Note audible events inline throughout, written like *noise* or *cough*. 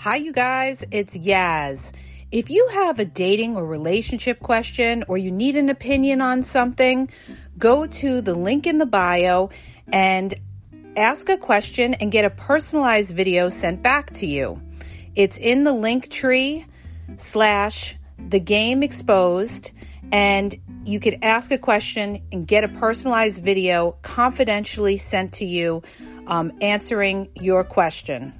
Hi, you guys, it's Yaz. If you have a dating or relationship question or you need an opinion on something, go to the link in the bio and ask a question and get a personalized video sent back to you. It's in the link tree slash the game exposed, and you could ask a question and get a personalized video confidentially sent to you um, answering your question.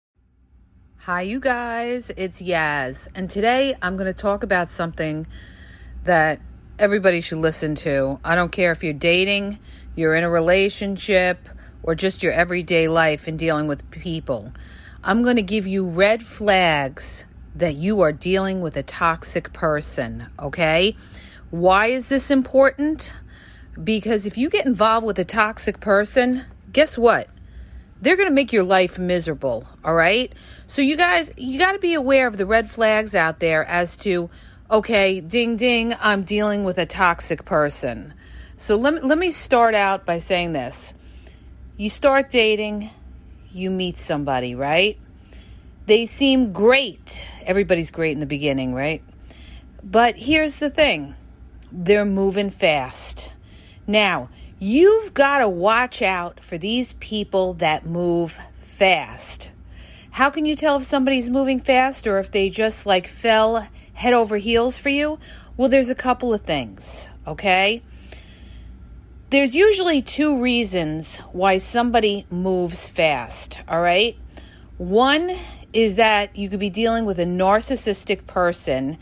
Hi, you guys, it's Yaz. And today I'm going to talk about something that everybody should listen to. I don't care if you're dating, you're in a relationship, or just your everyday life and dealing with people. I'm going to give you red flags that you are dealing with a toxic person, okay? Why is this important? Because if you get involved with a toxic person, guess what? They're going to make your life miserable, all right? So you guys, you got to be aware of the red flags out there as to okay, ding ding, I'm dealing with a toxic person. So let let me start out by saying this. You start dating, you meet somebody, right? They seem great. Everybody's great in the beginning, right? But here's the thing. They're moving fast. Now, You've got to watch out for these people that move fast. How can you tell if somebody's moving fast or if they just like fell head over heels for you? Well, there's a couple of things, okay? There's usually two reasons why somebody moves fast, all right? One is that you could be dealing with a narcissistic person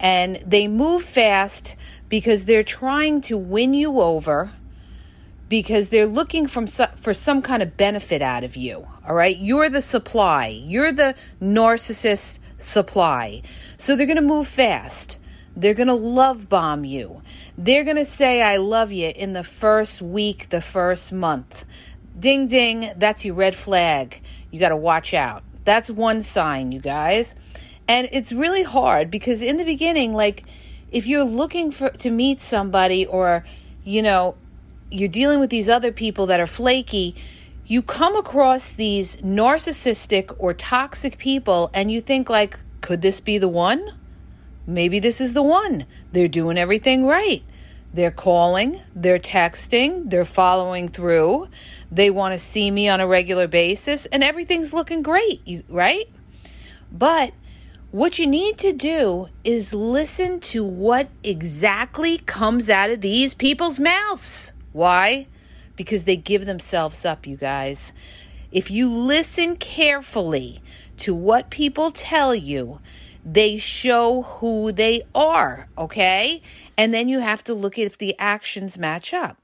and they move fast because they're trying to win you over because they're looking from for some kind of benefit out of you. All right, you're the supply. You're the narcissist supply. So they're going to move fast. They're going to love bomb you. They're going to say I love you in the first week, the first month. Ding ding, that's your red flag. You got to watch out. That's one sign, you guys. And it's really hard because in the beginning like if you're looking for to meet somebody or you know you're dealing with these other people that are flaky, you come across these narcissistic or toxic people and you think like could this be the one? Maybe this is the one. They're doing everything right. They're calling, they're texting, they're following through. They want to see me on a regular basis and everything's looking great, you right? But what you need to do is listen to what exactly comes out of these people's mouths. Why? Because they give themselves up, you guys. If you listen carefully to what people tell you, they show who they are, okay? And then you have to look at if the actions match up.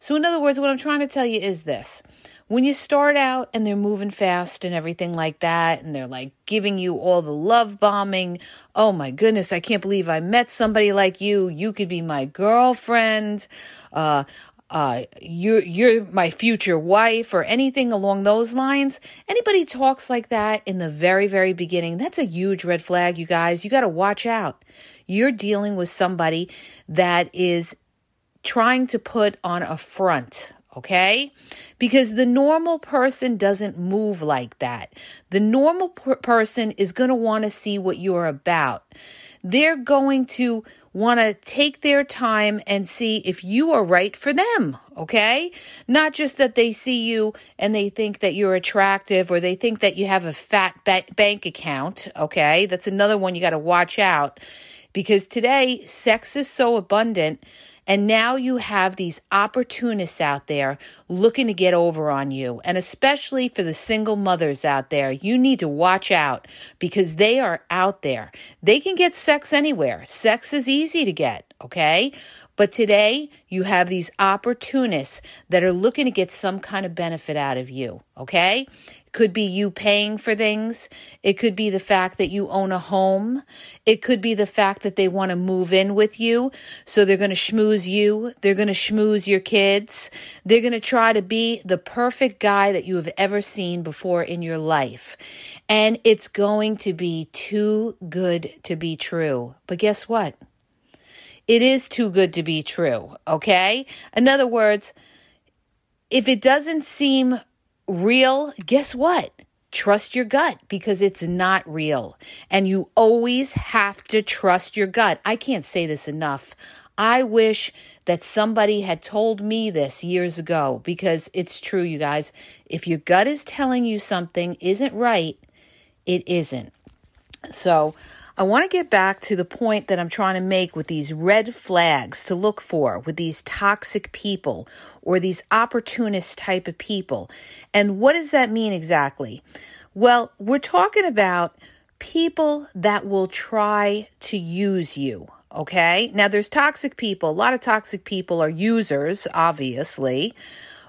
So, in other words, what I'm trying to tell you is this when you start out and they're moving fast and everything like that, and they're like giving you all the love bombing, oh my goodness, I can't believe I met somebody like you. You could be my girlfriend. Uh, uh, you're you're my future wife or anything along those lines. Anybody talks like that in the very very beginning, that's a huge red flag, you guys. You got to watch out. You're dealing with somebody that is trying to put on a front, okay? Because the normal person doesn't move like that. The normal per- person is going to want to see what you're about. They're going to want to take their time and see if you are right for them, okay? Not just that they see you and they think that you're attractive or they think that you have a fat ba- bank account, okay? That's another one you got to watch out because today sex is so abundant and now you have these opportunists out there looking to get over on you. And especially for the single mothers out there, you need to watch out because they are out there. They can get sex anywhere. Sex is easy to get, okay? But today, you have these opportunists that are looking to get some kind of benefit out of you, okay? could be you paying for things. It could be the fact that you own a home. It could be the fact that they want to move in with you. So they're going to schmooze you. They're going to schmooze your kids. They're going to try to be the perfect guy that you have ever seen before in your life. And it's going to be too good to be true. But guess what? It is too good to be true. Okay. In other words, if it doesn't seem real, guess what? Trust your gut because it's not real. And you always have to trust your gut. I can't say this enough. I wish that somebody had told me this years ago because it's true, you guys. If your gut is telling you something isn't right, it isn't. So, I want to get back to the point that I'm trying to make with these red flags to look for with these toxic people or these opportunist type of people. And what does that mean exactly? Well, we're talking about people that will try to use you. Okay. Now, there's toxic people. A lot of toxic people are users, obviously,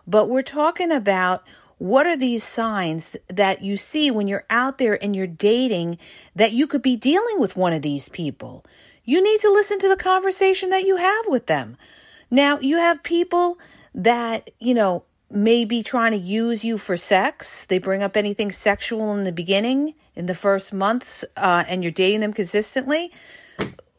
but we're talking about what are these signs that you see when you're out there and you're dating that you could be dealing with one of these people? You need to listen to the conversation that you have with them. Now, you have people that, you know, may be trying to use you for sex. They bring up anything sexual in the beginning, in the first months, uh, and you're dating them consistently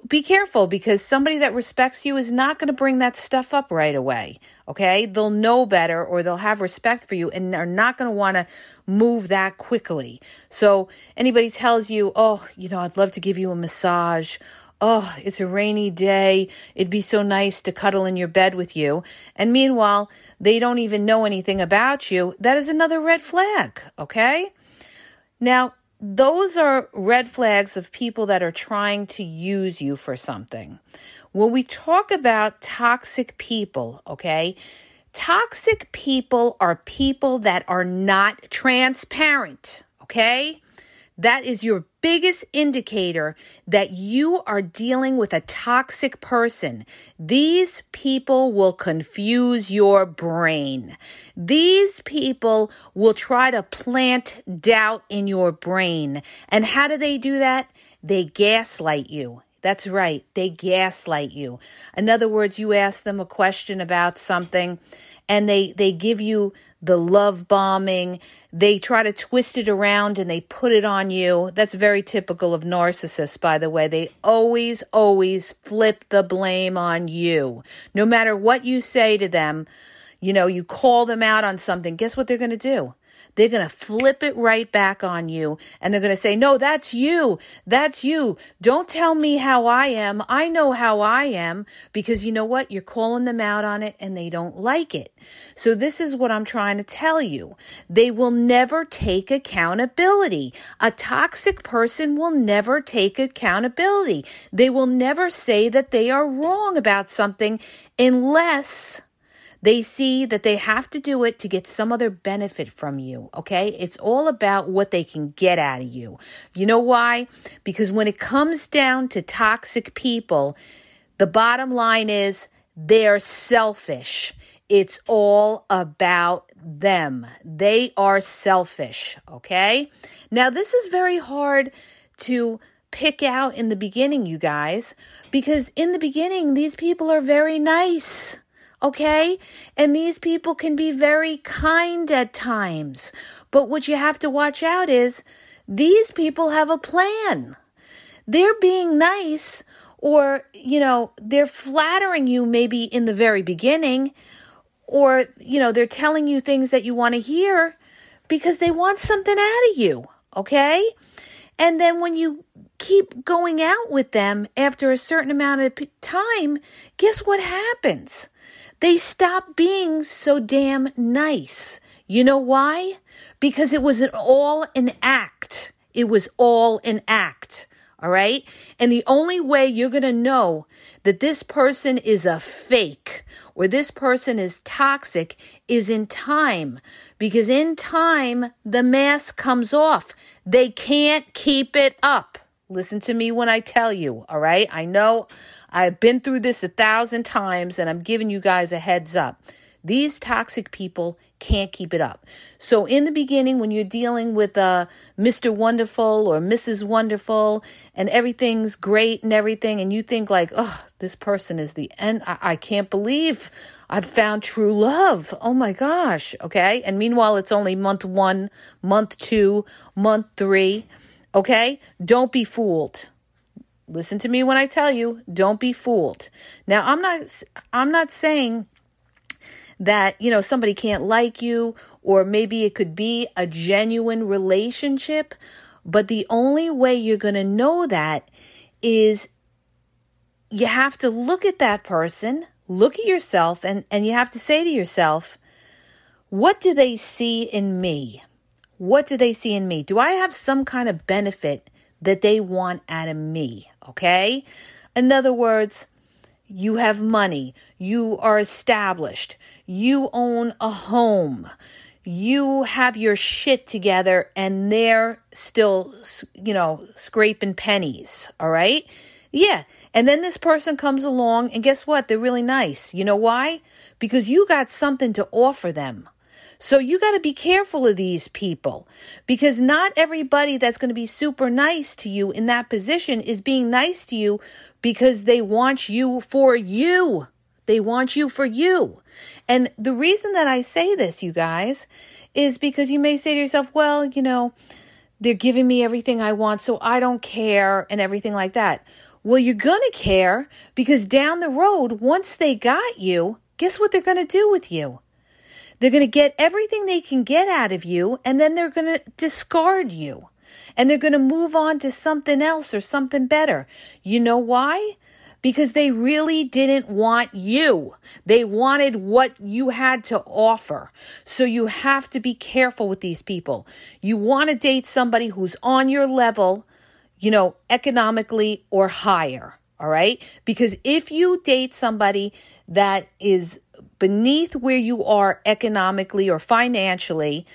be careful because somebody that respects you is not going to bring that stuff up right away. Okay. They'll know better or they'll have respect for you and are not going to want to move that quickly. So, anybody tells you, oh, you know, I'd love to give you a massage. Oh, it's a rainy day. It'd be so nice to cuddle in your bed with you. And meanwhile, they don't even know anything about you. That is another red flag. Okay. Now, those are red flags of people that are trying to use you for something. When we talk about toxic people, okay, toxic people are people that are not transparent, okay? That is your biggest indicator that you are dealing with a toxic person. These people will confuse your brain. These people will try to plant doubt in your brain. And how do they do that? They gaslight you. That's right. They gaslight you. In other words, you ask them a question about something and they they give you the love bombing. They try to twist it around and they put it on you. That's very typical of narcissists by the way. They always always flip the blame on you. No matter what you say to them you know you call them out on something guess what they're going to do they're going to flip it right back on you and they're going to say, No, that's you. That's you. Don't tell me how I am. I know how I am because you know what? You're calling them out on it and they don't like it. So, this is what I'm trying to tell you. They will never take accountability. A toxic person will never take accountability. They will never say that they are wrong about something unless they see that they have to do it to get some other benefit from you, okay? It's all about what they can get out of you. You know why? Because when it comes down to toxic people, the bottom line is they're selfish. It's all about them. They are selfish, okay? Now, this is very hard to pick out in the beginning, you guys, because in the beginning, these people are very nice okay? And these people can be very kind at times. But what you have to watch out is these people have a plan. They're being nice, or, you know, they're flattering you maybe in the very beginning, or, you know, they're telling you things that you want to hear because they want something out of you, okay? And then when you keep going out with them after a certain amount of time, guess what happens? They stop being so damn nice. You know why? Because it was an all an act. It was all an act. All right. And the only way you're going to know that this person is a fake or this person is toxic is in time. Because in time, the mask comes off. They can't keep it up. Listen to me when I tell you. All right. I know I've been through this a thousand times and I'm giving you guys a heads up. These toxic people can't keep it up. So, in the beginning, when you're dealing with uh, Mr. Wonderful or Mrs. Wonderful and everything's great and everything, and you think, like, oh, this person is the end, I, I can't believe I've found true love. Oh my gosh. Okay. And meanwhile, it's only month one, month two, month three. Okay. Don't be fooled. Listen to me when I tell you, don't be fooled. Now, I'm not, I'm not saying that, you know, somebody can't like you, or maybe it could be a genuine relationship. But the only way you're going to know that is you have to look at that person, look at yourself, and, and you have to say to yourself, what do they see in me? What do they see in me? Do I have some kind of benefit that they want out of me? Okay. In other words, you have money, you are established, you own a home, you have your shit together, and they're still, you know, scraping pennies. All right. Yeah. And then this person comes along, and guess what? They're really nice. You know why? Because you got something to offer them. So you got to be careful of these people because not everybody that's going to be super nice to you in that position is being nice to you because they want you for you. They want you for you. And the reason that I say this, you guys, is because you may say to yourself, well, you know, they're giving me everything I want, so I don't care and everything like that. Well, you're going to care because down the road, once they got you, guess what they're going to do with you? They're going to get everything they can get out of you, and then they're going to discard you. And they're going to move on to something else or something better. You know why? Because they really didn't want you. They wanted what you had to offer. So you have to be careful with these people. You want to date somebody who's on your level, you know, economically or higher. All right. Because if you date somebody that is beneath where you are economically or financially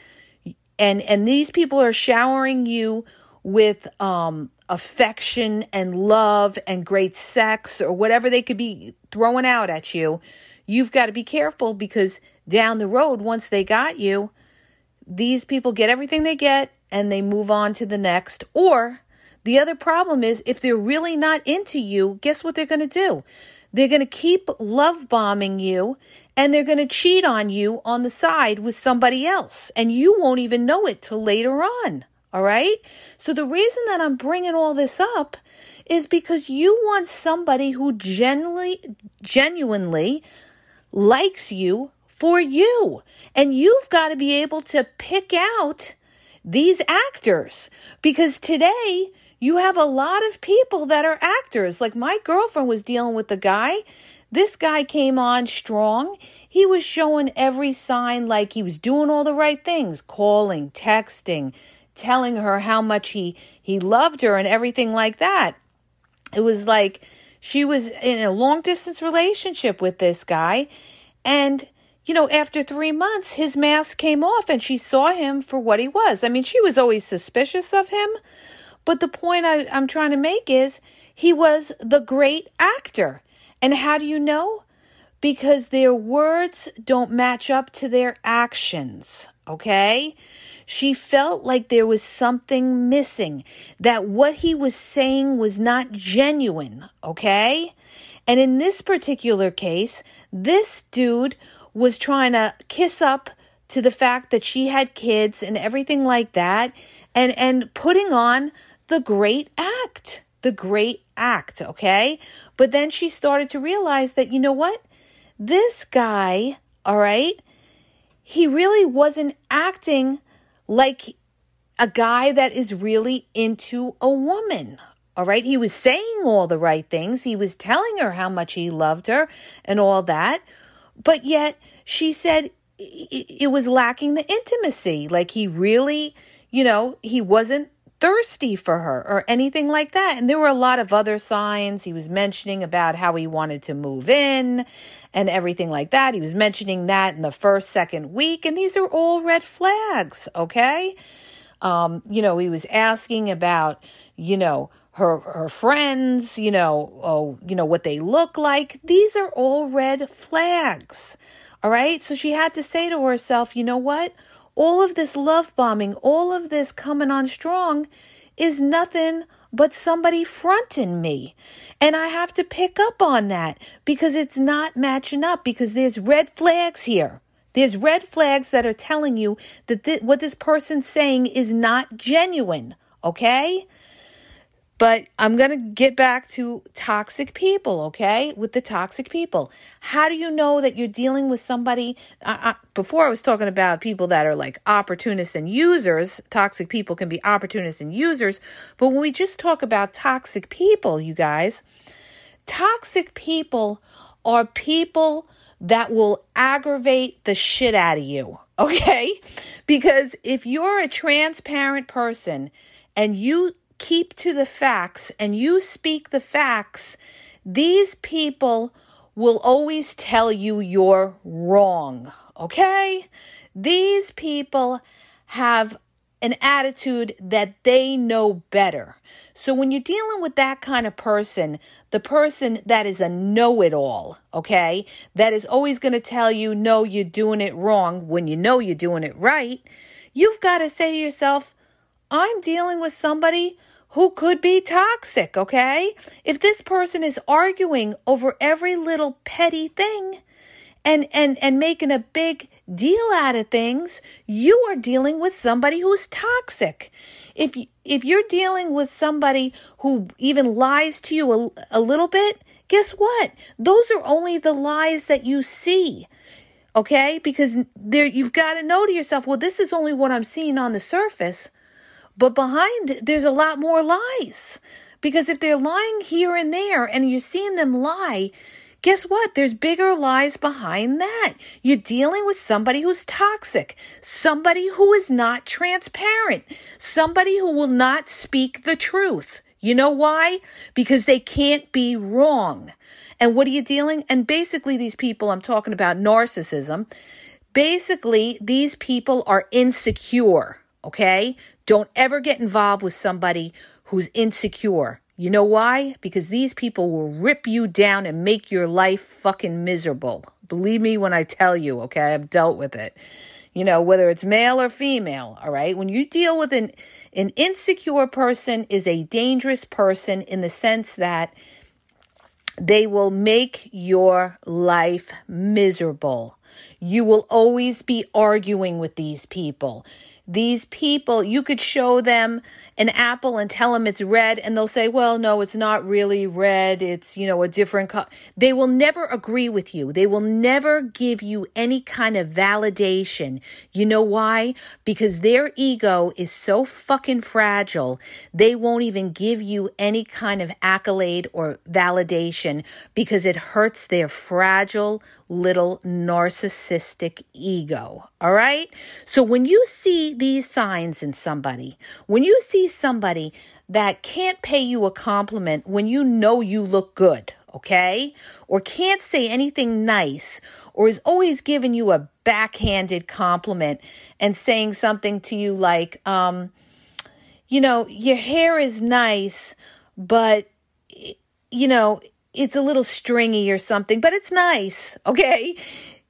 and and these people are showering you with um affection and love and great sex or whatever they could be throwing out at you you've got to be careful because down the road once they got you these people get everything they get and they move on to the next. Or the other problem is if they're really not into you guess what they're going to do? They're going to keep love bombing you and they're going to cheat on you on the side with somebody else. And you won't even know it till later on. All right. So the reason that I'm bringing all this up is because you want somebody who genuinely, genuinely likes you for you. And you've got to be able to pick out these actors because today you have a lot of people that are actors. Like my girlfriend was dealing with the guy. This guy came on strong. He was showing every sign like he was doing all the right things, calling, texting, telling her how much he he loved her and everything like that. It was like she was in a long distance relationship with this guy and you know, after three months, his mask came off and she saw him for what he was. I mean, she was always suspicious of him, but the point I, I'm trying to make is he was the great actor. And how do you know? Because their words don't match up to their actions. Okay? She felt like there was something missing, that what he was saying was not genuine. Okay? And in this particular case, this dude was trying to kiss up to the fact that she had kids and everything like that and and putting on the great act, the great act, okay? But then she started to realize that, you know what? This guy, all right, he really wasn't acting like a guy that is really into a woman. All right. He was saying all the right things. He was telling her how much he loved her and all that. But yet she said it was lacking the intimacy. Like he really, you know, he wasn't thirsty for her or anything like that. And there were a lot of other signs. He was mentioning about how he wanted to move in and everything like that. He was mentioning that in the first, second week. And these are all red flags, okay? Um, you know, he was asking about, you know, her her friends, you know, oh, you know what they look like. These are all red flags. All right? So she had to say to herself, you know what? All of this love bombing, all of this coming on strong is nothing but somebody fronting me. And I have to pick up on that because it's not matching up because there's red flags here. There's red flags that are telling you that th- what this person's saying is not genuine, okay? But I'm going to get back to toxic people, okay? With the toxic people. How do you know that you're dealing with somebody? Before I was talking about people that are like opportunists and users. Toxic people can be opportunists and users. But when we just talk about toxic people, you guys, toxic people are people that will aggravate the shit out of you, *laughs* okay? Because if you're a transparent person and you keep to the facts and you speak the facts, these people will always tell you you're wrong. Okay? These people have an attitude that they know better. So when you're dealing with that kind of person, the person that is a know it all, okay, that is always going to tell you, no, you're doing it wrong when you know you're doing it right, you've got to say to yourself, I'm dealing with somebody who could be toxic, okay? If this person is arguing over every little petty thing and and and making a big deal out of things, you are dealing with somebody who's toxic. If if you're dealing with somebody who even lies to you a, a little bit, guess what? Those are only the lies that you see okay because there you've got to know to yourself well this is only what i'm seeing on the surface but behind there's a lot more lies. Because if they're lying here and there and you're seeing them lie, guess what? There's bigger lies behind that. You're dealing with somebody who's toxic, somebody who is not transparent, somebody who will not speak the truth. You know why? Because they can't be wrong. And what are you dealing? And basically, these people, I'm talking about narcissism. Basically, these people are insecure. Okay? Don't ever get involved with somebody who's insecure. You know why? Because these people will rip you down and make your life fucking miserable. Believe me when I tell you, okay? I've dealt with it. You know, whether it's male or female, all right? When you deal with an an insecure person is a dangerous person in the sense that they will make your life miserable. You will always be arguing with these people these people, you could show them an apple and tell them it's red, and they'll say, well, no, it's not really red. It's, you know, a different color. They will never agree with you. They will never give you any kind of validation. You know why? Because their ego is so fucking fragile, they won't even give you any kind of accolade or validation because it hurts their fragile little narcissistic ego. All right? So when you see these signs in somebody, when you see somebody that can't pay you a compliment when you know you look good, okay? Or can't say anything nice, or is always giving you a backhanded compliment and saying something to you like, um, you know, your hair is nice, but, you know, it's a little stringy or something, but it's nice, okay?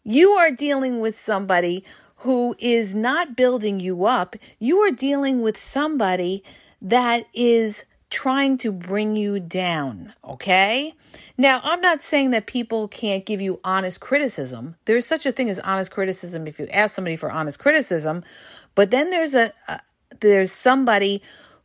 You are dealing with somebody who is not building you up. You are dealing with somebody that is trying to bring you down, okay? Now, I'm not saying that people can't give you honest criticism. There's such a thing as honest criticism if you ask somebody for honest criticism, but then there's a, there's somebody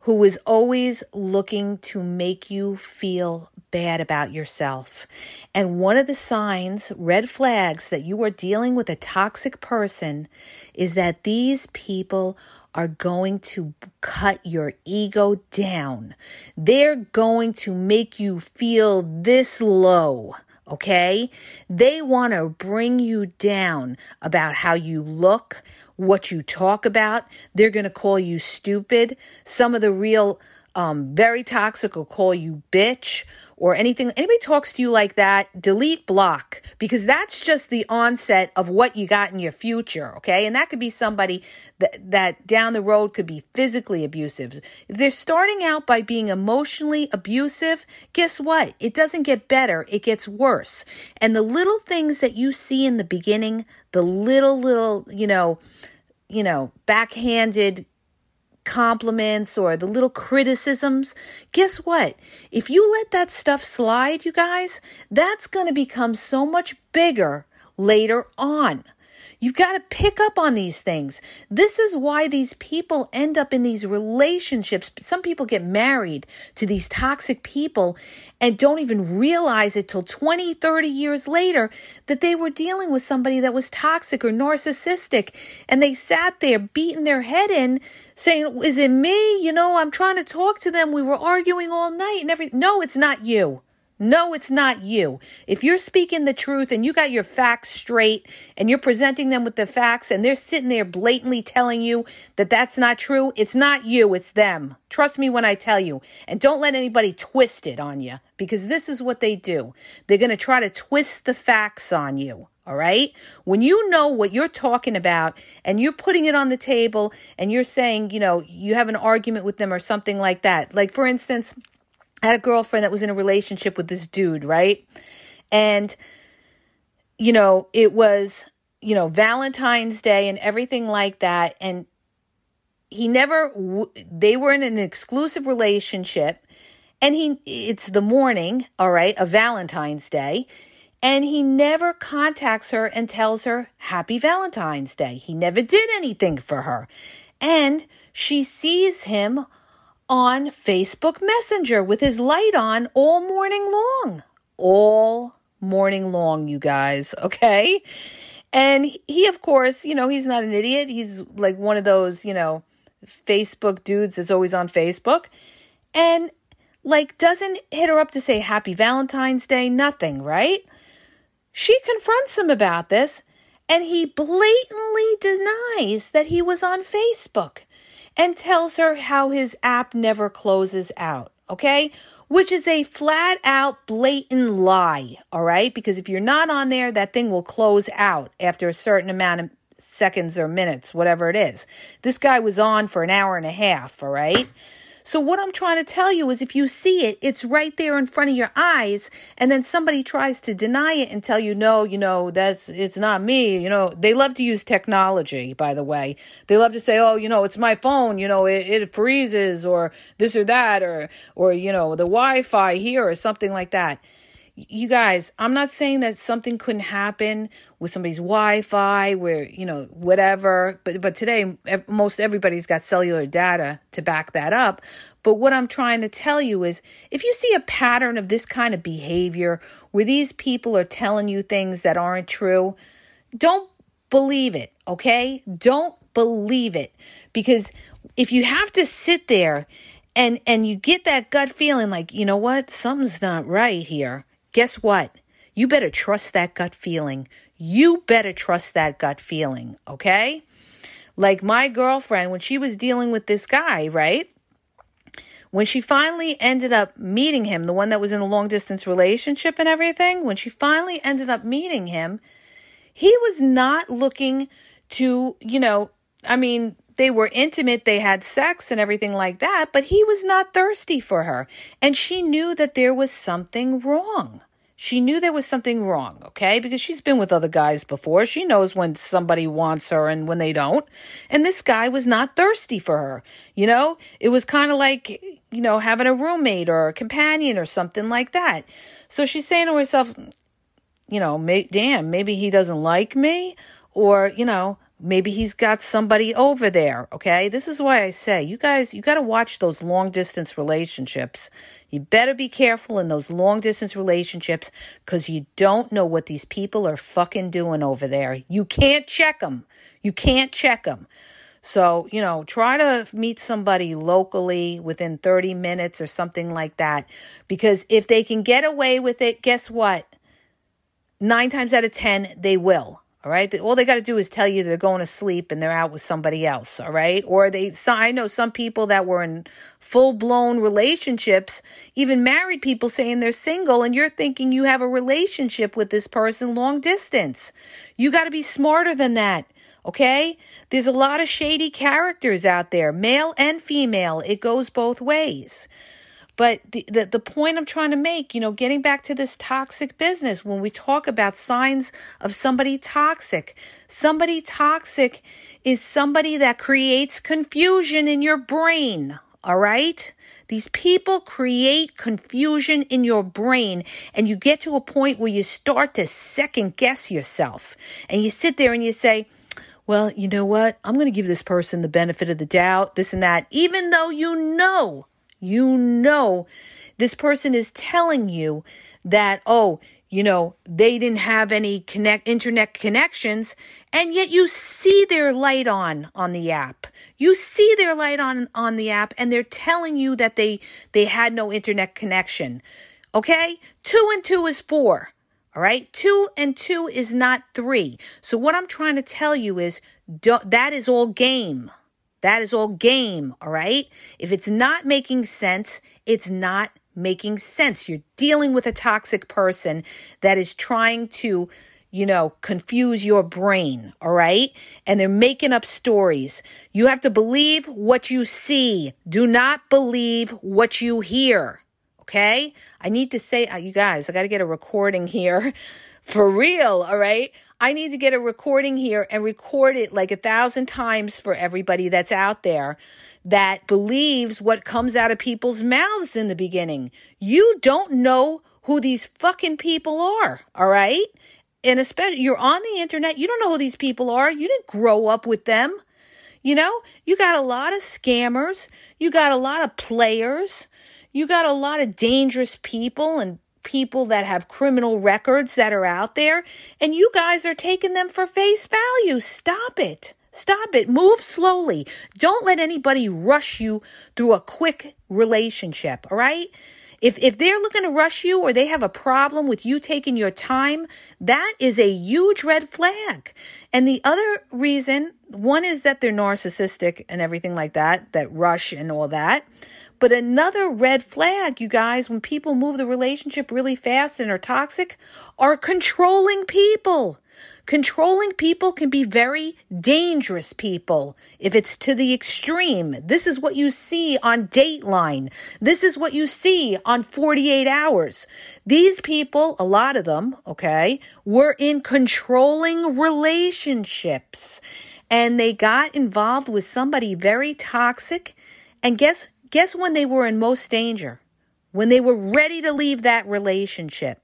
who is always looking to make you feel bad about yourself. And one of the signs, red flags, that you are dealing with a toxic person is that these people are going to cut your ego down. They're going to make you feel this low. Okay? They want to bring you down about how you look, what you talk about. They're going to call you stupid. Some of the real um, very toxic will call you bitch or anything, anybody talks to you like that, delete block because that's just the onset of what you got in your future. Okay. And that could be somebody that, that down the road could be physically abusive. If they're starting out by being emotionally abusive, guess what? It doesn't get better. It gets worse. And the little things that you see in the beginning, the little, little, you know, you know, backhanded compliments or the little criticisms, guess what? If you let that stuff slide, you guys, that's going to become so much bigger later on. You've got to pick up on these things. This is why these people end up in these relationships. Some people get married to these toxic people and don't even realize it till 20, 30 years later that they were dealing with somebody that was toxic or narcissistic. And they sat there beating their head in saying, Is it me? You know, I'm trying to talk to them. We were arguing all night and everything. No, it's not you. No, it's not you. If you're speaking the truth and you got your facts straight and you're presenting them with the facts and they're sitting there blatantly telling you that that's not true, it's not you, it's them. Trust me when I tell you. And don't let anybody twist it on you because this is what they do. They're going to try to twist the facts on you. All right. When you know what you're talking about and you're putting it on the table and you're saying, you know, you have an argument with them or something like that. Like, for instance, I had a girlfriend that was in a relationship with this dude, right? And, you know, it was, you know, Valentine's Day and everything like that. And he never, they were in an exclusive relationship. And he, it's the morning, all right, of Valentine's Day. And he never contacts her and tells her Happy Valentine's Day. He never did anything for her. And she sees him on Facebook Messenger with his light on all morning long. All morning long, you guys, okay? And he, of course, you know, he's not an idiot. He's like one of those, you know, Facebook dudes that's always on Facebook. And like doesn't hit her up to say happy Valentine's Day, nothing, right? She confronts him about this and he blatantly denies that he was on Facebook and tells her how his app never closes out, okay? Which is a flat out blatant lie, all right? Because if you're not on there, that thing will close out after a certain amount of seconds or minutes, whatever it is. This guy was on for an hour and a half, all right? So, what I'm trying to tell you is if you see it, it's right there in front of your eyes, and then somebody tries to deny it and tell you, no, you know, that's it's not me. You know, they love to use technology, by the way. They love to say, oh, you know, it's my phone, you know, it, it freezes or this or that, or, or, you know, the Wi Fi here or something like that you guys, I'm not saying that something couldn't happen with somebody's Wi-Fi, where you know whatever. But but today, most everybody's got cellular data to back that up. But what I'm trying to tell you is, if you see a pattern of this kind of behavior, where these people are telling you things that aren't true, don't believe it. Okay, don't believe it because if you have to sit there and and you get that gut feeling like you know what something's not right here guess what? You better trust that gut feeling. You better trust that gut feeling, okay? Like my girlfriend, when she was dealing with this guy, right? When she finally ended up meeting him, the one that was in a long distance relationship and everything, when she finally ended up meeting him, he was not looking to, you know, I mean, they were intimate, they had sex and everything like that, but he was not thirsty for her. And she knew that there was something wrong. She knew there was something wrong, okay? Because she's been with other guys before. She knows when somebody wants her and when they don't. And this guy was not thirsty for her. You know, it was kind of like, you know, having a roommate or a companion or something like that. So she's saying to herself, you know, may, damn, maybe he doesn't like me or, you know, maybe he's got somebody over there, okay? This is why I say, you guys, you got to watch those long distance relationships you better be careful in those long distance relationships because you don't know what these people are fucking doing over there. You can't check them. You can't check them. So, you know, try to meet somebody locally within 30 minutes or something like that. Because if they can get away with it, guess what? Nine times out of 10, they will. All right. All they got to do is tell you they're going to sleep and they're out with somebody else. All right. Or they, so I know some people that were in full blown relationships, even married people saying they're single, and you're thinking you have a relationship with this person long distance. You got to be smarter than that. Okay? There's a lot of shady characters out there, male and female. It goes both ways. But the, the, the, point I'm trying to make, you know, getting back to this toxic business, when we talk about signs of somebody toxic, somebody toxic is somebody that creates confusion in your brain. All right? These people create confusion in your brain, and you get to a point where you start to second guess yourself. And you sit there and you say, well, you know what? I'm going to give this person the benefit of the doubt, this and that, even though you know, you know, this person is telling you that, oh, you know, they didn't have any connect internet connections, and yet you see their light on on the app. You see their light on on the app, and they're telling you that they they had no internet connection. Okay, two and two is four. All right. Two and two is not three. So what I'm trying to tell you is that is all game. That is all game. All right. If it's not making sense, it's not making sense. You're dealing with a toxic person that is trying to, you know, confuse your brain. All right. And they're making up stories. You have to believe what you see. Do not believe what you hear. Okay. I need to say, uh, you guys, I got to get a recording here *laughs* for real. All right. I need to get a recording here and record it like a thousand times for everybody that's out there that believes what comes out of people's mouths in the beginning. You don't know who these fucking people are. All right. And especially you're on the internet. You don't know who these people are. You didn't grow up with them. You know, you got a lot of scammers. You got a lot of players. You got a lot of dangerous people and people that have criminal records that are out there, and you guys are taking them for face value. Stop it. Stop it. Move slowly. Don't let anybody rush you through a quick relationship, all right? If if they're looking to rush you or they have a problem with you taking your time, that is a huge red flag. And the other reason, one is that they're narcissistic and everything like that, that rush and all that. But another red flag, you guys, when people move the relationship really fast and are toxic, are controlling people. Controlling people can be very dangerous people if it's to the extreme. This is what you see on Dateline. This is what you see on 48 Hours. These people, a lot of them, okay, were in controlling relationships and they got involved with somebody very toxic. And guess guess when they were in most danger? When they were ready to leave that relationship.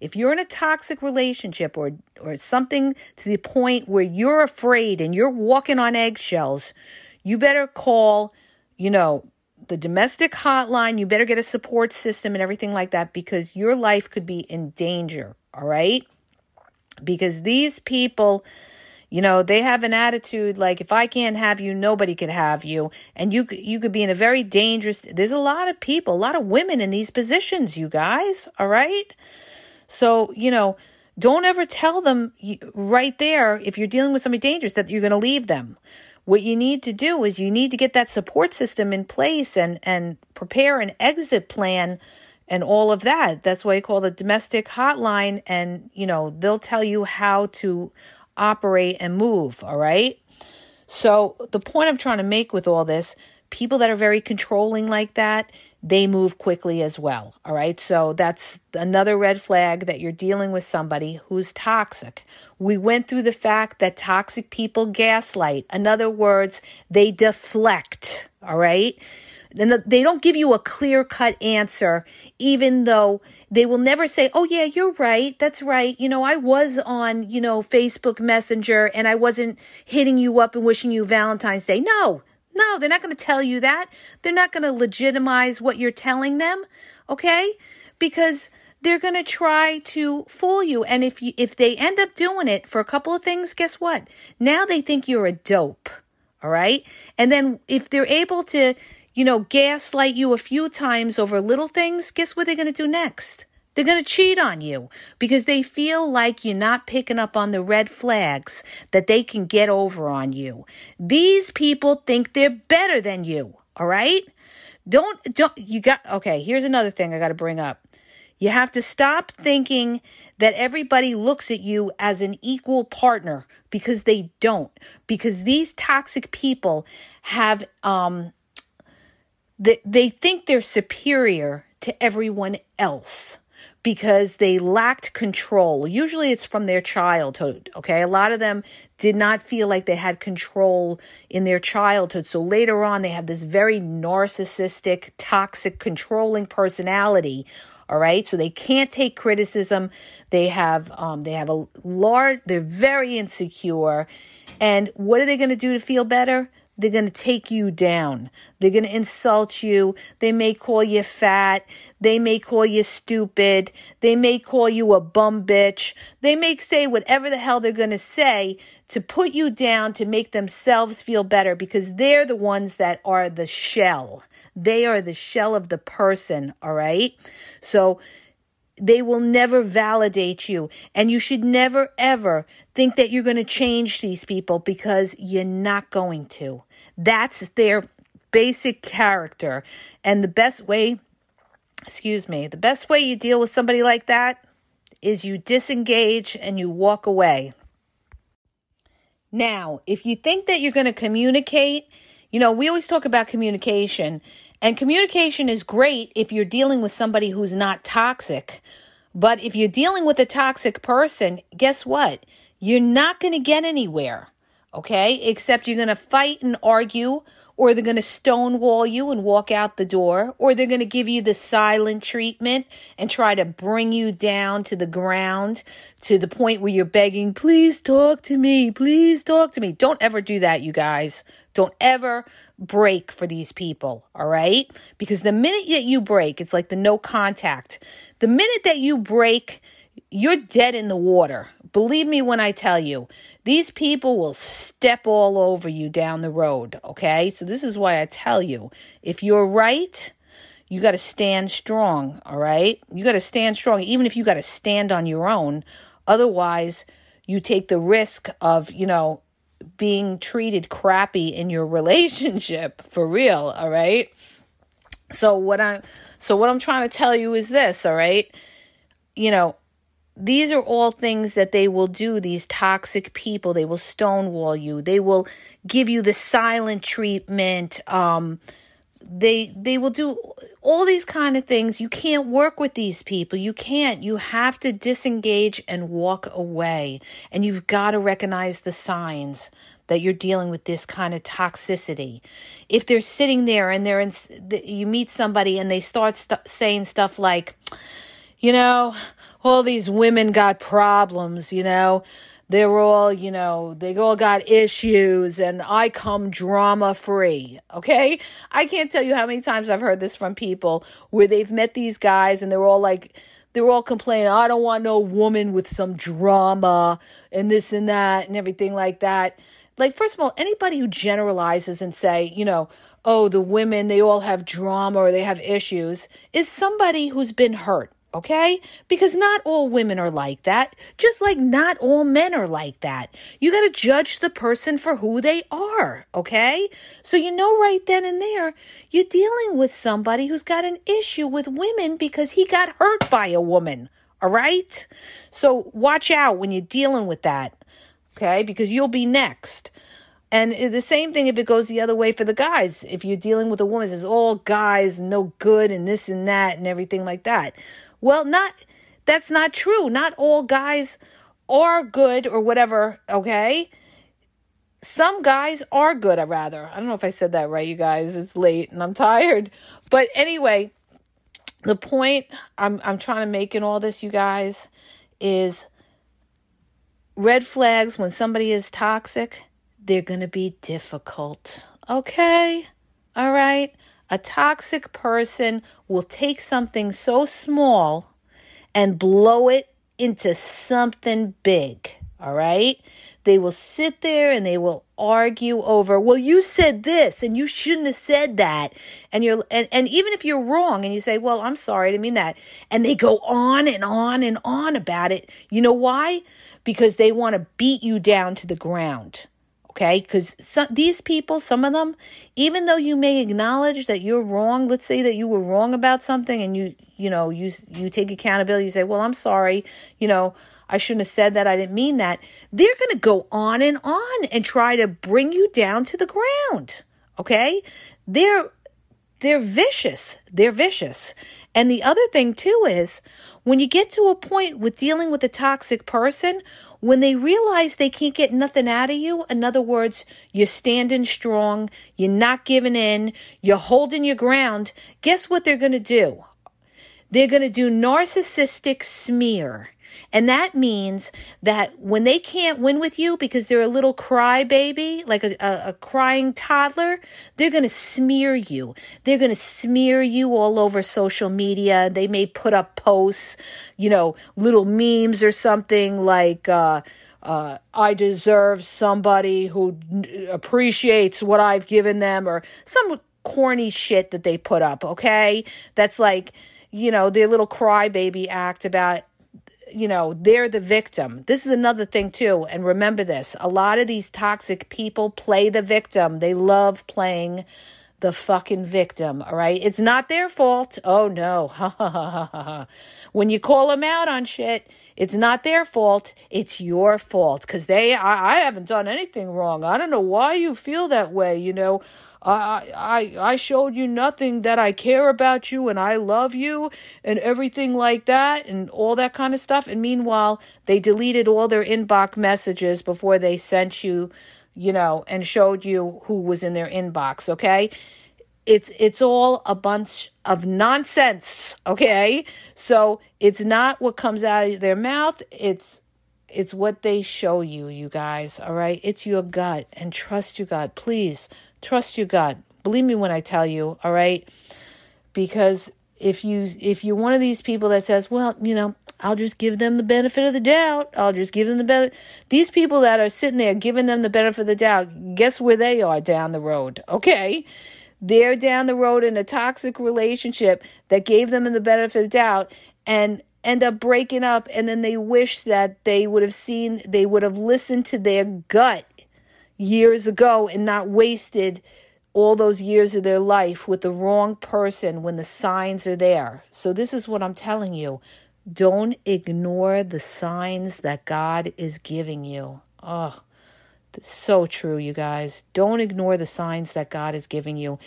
If you're in a toxic relationship or or something to the point where you're afraid and you're walking on eggshells, you better call, you know, the domestic hotline, you better get a support system and everything like that because your life could be in danger, all right? Because these people you know, they have an attitude like if I can't have you, nobody could have you, and you you could be in a very dangerous. There's a lot of people, a lot of women in these positions, you guys. All right, so you know, don't ever tell them right there if you're dealing with somebody dangerous that you're going to leave them. What you need to do is you need to get that support system in place and and prepare an exit plan and all of that. That's why you call the domestic hotline, and you know they'll tell you how to operate and move, all right? So, the point I'm trying to make with all this, people that are very controlling like that, they move quickly as well, all right? So, that's another red flag that you're dealing with somebody who's toxic. We went through the fact that toxic people gaslight. In other words, they deflect, all right? And they don't give you a clear cut answer, even though they will never say, Oh, yeah, you're right. That's right. You know, I was on, you know, Facebook Messenger and I wasn't hitting you up and wishing you Valentine's Day. No, no, they're not going to tell you that. They're not going to legitimize what you're telling them. Okay. Because they're going to try to fool you. And if you, if they end up doing it for a couple of things, guess what? Now they think you're a dope. All right. And then if they're able to, you know, gaslight you a few times over little things, guess what they're going to do next? They're going to cheat on you because they feel like you're not picking up on the red flags that they can get over on you. These people think they're better than you. All right. Don't, don't, you got, okay, here's another thing I got to bring up. You have to stop thinking that everybody looks at you as an equal partner because they don't. Because these toxic people have, um, they, they think they're superior to everyone else because they lacked control. Usually it's from their childhood, okay? A lot of them did not feel like they had control in their childhood. So later on, they have this very narcissistic, toxic, controlling personality. All right, so they can't take criticism. They have um, they have a large. They're very insecure, and what are they going to do to feel better? They're going to take you down. They're going to insult you. They may call you fat. They may call you stupid. They may call you a bum bitch. They may say whatever the hell they're going to say to put you down to make themselves feel better because they're the ones that are the shell. They are the shell of the person, all right? So, they will never validate you. And you should never, ever think that you're going to change these people because you're not going to. That's their basic character. And the best way, excuse me, the best way you deal with somebody like that is you disengage and you walk away. Now, if you think that you're going to communicate, you know, we always talk about communication, and communication is great if you're dealing with somebody who's not toxic. But if you're dealing with a toxic person, guess what? You're not going to get anywhere. Okay? Except you're going to fight and argue, or they're going to stonewall you and walk out the door, or they're going to give you the silent treatment and try to bring you down to the ground to the point where you're begging, please talk to me, please talk to me. Don't ever do that, you guys. Don't ever break for these people, all right? Because the minute that you break, it's like the no contact. The minute that you break, you're dead in the water. Believe me when I tell you, these people will step all over you down the road, okay? So this is why I tell you, if you're right, you got to stand strong, all right? You got to stand strong even if you got to stand on your own. Otherwise, you take the risk of, you know, being treated crappy in your relationship *laughs* for real, all right? So what I so what I'm trying to tell you is this, all right? You know, these are all things that they will do these toxic people they will stonewall you they will give you the silent treatment um they they will do all these kind of things. You can't work with these people. You can't. You have to disengage and walk away. And you've got to recognize the signs that you're dealing with this kind of toxicity. If they're sitting there and they're in you meet somebody and they start st- saying stuff like you know all these women got problems you know they're all, you know, they all got issues and I come drama free. Okay. I can't tell you how many times I've heard this from people where they've met these guys and they're all like, they're all complaining, I don't want no woman with some drama and this and that and everything like that. Like, first of all, anybody who generalizes and say, you know, oh, the women, they all have drama or they have issues is somebody who's been hurt okay? Because not all women are like that, just like not all men are like that. You got to judge the person for who they are, okay? So you know right then and there, you're dealing with somebody who's got an issue with women because he got hurt by a woman, all right? So watch out when you're dealing with that, okay? Because you'll be next. And the same thing if it goes the other way for the guys. If you're dealing with a woman, it's all guys, no good, and this and that, and everything like that. Well, not that's not true. Not all guys are good or whatever, okay? Some guys are good, I rather. I don't know if I said that right, you guys. It's late and I'm tired. But anyway, the point I'm I'm trying to make in all this, you guys, is red flags when somebody is toxic, they're going to be difficult. Okay? All right? A toxic person will take something so small and blow it into something big. All right. They will sit there and they will argue over, well, you said this and you shouldn't have said that. And you're, and, and even if you're wrong and you say, well, I'm sorry, I didn't mean that. And they go on and on and on about it. You know why? Because they want to beat you down to the ground. Okay. Because these people, some of them, even though you may acknowledge that you're wrong, let's say that you were wrong about something and you, you know, you, you take accountability, you say, well, I'm sorry, you know, I shouldn't have said that. I didn't mean that. They're going to go on and on and try to bring you down to the ground. Okay? They're they're vicious. They're vicious. And the other thing too is when you get to a point with dealing with a toxic person, when they realize they can't get nothing out of you, in other words, you're standing strong, you're not giving in, you're holding your ground, guess what they're going to do? They're going to do narcissistic smear. And that means that when they can't win with you because they're a little crybaby, like a, a, a crying toddler, they're going to smear you. They're going to smear you all over social media. They may put up posts, you know, little memes or something like, uh, uh, I deserve somebody who appreciates what I've given them, or some corny shit that they put up, okay? That's like, you know, their little crybaby act about you know, they're the victim. This is another thing, too. And remember this a lot of these toxic people play the victim, they love playing the fucking victim, all right? It's not their fault. Oh, no. *laughs* when you call them out on shit, it's not their fault. It's your fault because they, I, I haven't done anything wrong. I don't know why you feel that way, you know. I, I, I showed you nothing that I care about you and I love you and everything like that and all that kind of stuff. And meanwhile, they deleted all their inbox messages before they sent you, you know, and showed you who was in their inbox. Okay. It's, it's all a bunch of nonsense. Okay. So it's not what comes out of their mouth. It's, it's what they show you, you guys. All right. It's your gut and trust your gut. Please Trust you, God. Believe me when I tell you, all right? Because if you if you're one of these people that says, well, you know, I'll just give them the benefit of the doubt. I'll just give them the benefit. These people that are sitting there giving them the benefit of the doubt, guess where they are down the road? Okay, they're down the road in a toxic relationship that gave them the benefit of the doubt and end up breaking up, and then they wish that they would have seen, they would have listened to their gut years ago and not wasted all those years of their life with the wrong person when the signs are there. So, this is what I'm telling you. Don't ignore the signs that God is giving you. Oh, so true, you guys. Don't ignore the signs that God is giving you.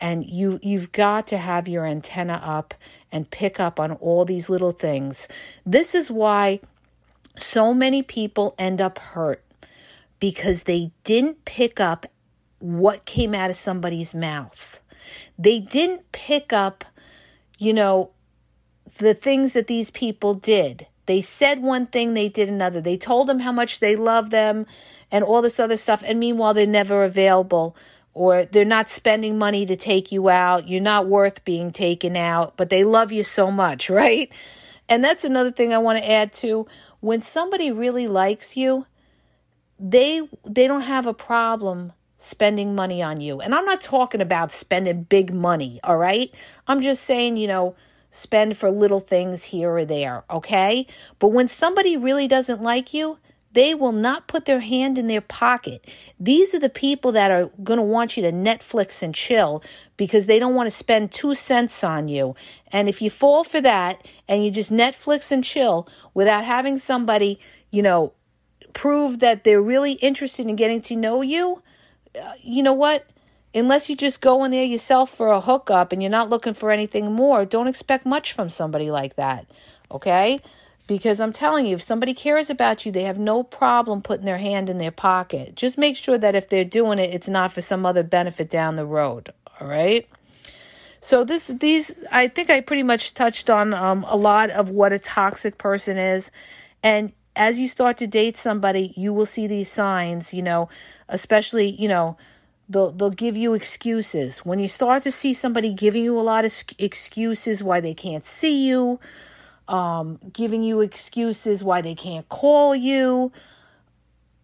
And you you've got to have your antenna up and pick up on all these little things. This is why so many people end up hurt because they didn't pick up what came out of somebody's mouth. They didn't pick up, you know, the things that these people did. They said one thing, they did another. They told them how much they love them and all this other stuff. And meanwhile, they're never available or they're not spending money to take you out. You're not worth being taken out, but they love you so much, *laughs* right? And that's another thing I want to add to. When somebody really likes you, they they don't have a problem spending money on you. And I'm not talking about spending big money, all right? I'm just saying, you know, spend for little things here or there, okay? But when somebody really doesn't like you, they will not put their hand in their pocket. These are the people that are going to want you to Netflix and chill because they don't want to spend two cents on you. And if you fall for that and you just Netflix and chill without having somebody, you know, prove that they're really interested in getting to know you, uh, you know what? Unless you just go in there yourself for a hookup and you're not looking for anything more, don't expect much from somebody like that. Okay? Because I'm telling you, if somebody cares about you, they have no problem putting their hand in their pocket. Just make sure that if they're doing it, it's not for some other benefit down the road. All right? So this these I think I pretty much touched on um, a lot of what a toxic person is. And as you start to date somebody, you will see these signs, you know, especially, you know, they'll they'll give you excuses. When you start to see somebody giving you a lot of excuses why they can't see you, um, giving you excuses why they can't call you,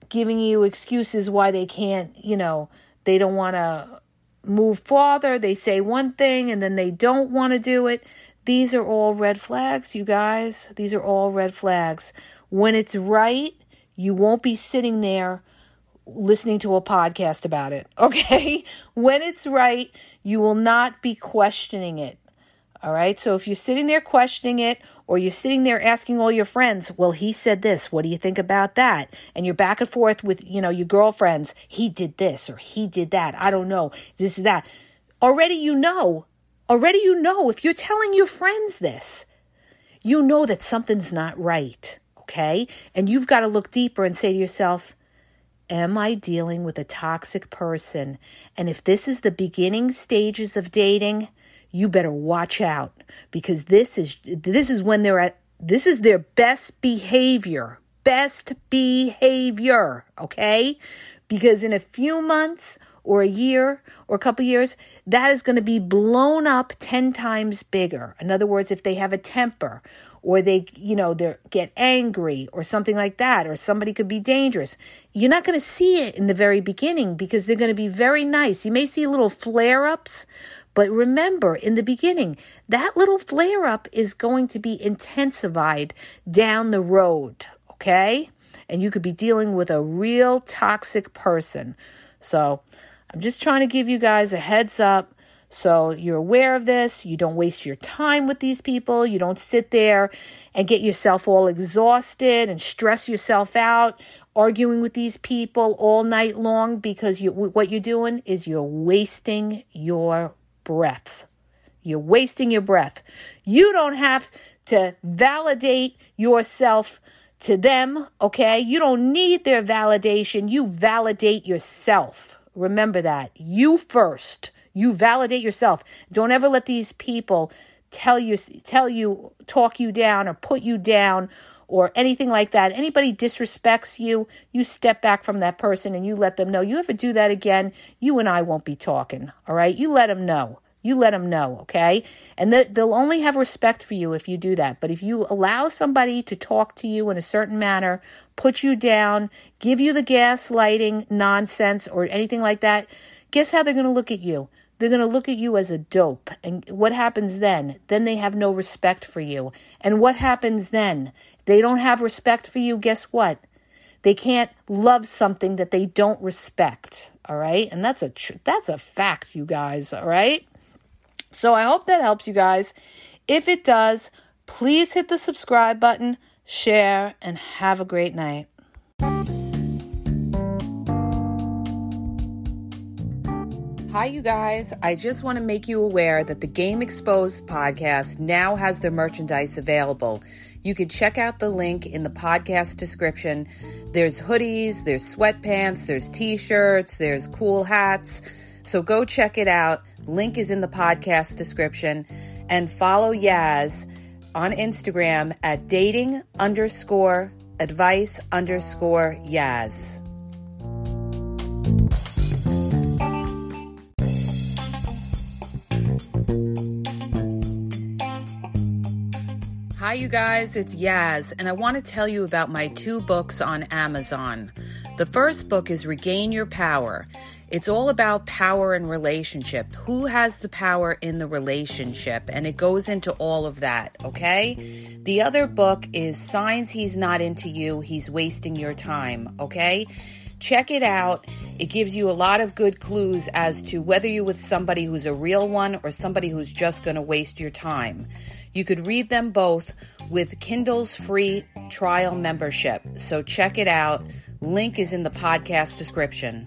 giving you excuses why they can't, you know, they don't want to move farther. They say one thing and then they don't want to do it. These are all red flags, you guys. These are all red flags. When it's right, you won't be sitting there listening to a podcast about it, *laughs* okay? When it's right, you will not be questioning it. All right? So if you're sitting there questioning it or you're sitting there asking all your friends, "Well, he said this. What do you think about that?" and you're back and forth with, you know, your girlfriends, "He did this or he did that. I don't know. This is that." Already you know. Already you know if you're telling your friends this, you know that something's not right, okay? And you've got to look deeper and say to yourself, Am I dealing with a toxic person? And if this is the beginning stages of dating, you better watch out because this is this is when they're at this is their best behavior. Best behavior, okay? Because in a few months or a year or a couple years, that is going to be blown up 10 times bigger. In other words, if they have a temper or they, you know, they get angry or something like that, or somebody could be dangerous. You're not going to see it in the very beginning because they're going to be very nice. You may see little flare ups, but remember, in the beginning, that little flare up is going to be intensified down the road, okay? And you could be dealing with a real toxic person. So I'm just trying to give you guys a heads up so you're aware of this. You don't waste your time with these people. You don't sit there and get yourself all exhausted and stress yourself out arguing with these people all night long because you what you're doing is you're wasting your breath. You're wasting your breath. You don't have to validate yourself to them, okay? You don't need their validation. You validate yourself. Remember that. You first. You validate yourself. Don't ever let these people tell you tell you talk you down or put you down or anything like that. Anybody disrespects you, you step back from that person and you let them know. You ever do that again, you and I won't be talking. All right? You let them know. You let them know, okay? And they'll only have respect for you if you do that. But if you allow somebody to talk to you in a certain manner, put you down, give you the gaslighting nonsense or anything like that, guess how they're going to look at you? They're going to look at you as a dope. And what happens then? Then they have no respect for you. And what happens then? They don't have respect for you. Guess what? They can't love something that they don't respect. All right? And that's a tr- that's a fact, you guys, all right? So I hope that helps you guys. If it does, please hit the subscribe button, share, and have a great night. Hi, you guys. I just want to make you aware that the Game Exposed podcast now has their merchandise available. You can check out the link in the podcast description. There's hoodies, there's sweatpants, there's t shirts, there's cool hats. So go check it out. Link is in the podcast description. And follow Yaz on Instagram at dating underscore advice underscore Yaz. Hi, you guys, it's Yaz, and I want to tell you about my two books on Amazon. The first book is Regain Your Power. It's all about power and relationship. Who has the power in the relationship? And it goes into all of that, okay? The other book is Signs He's Not Into You, He's Wasting Your Time, okay? Check it out. It gives you a lot of good clues as to whether you're with somebody who's a real one or somebody who's just going to waste your time. You could read them both with Kindle's free trial membership. So check it out. Link is in the podcast description.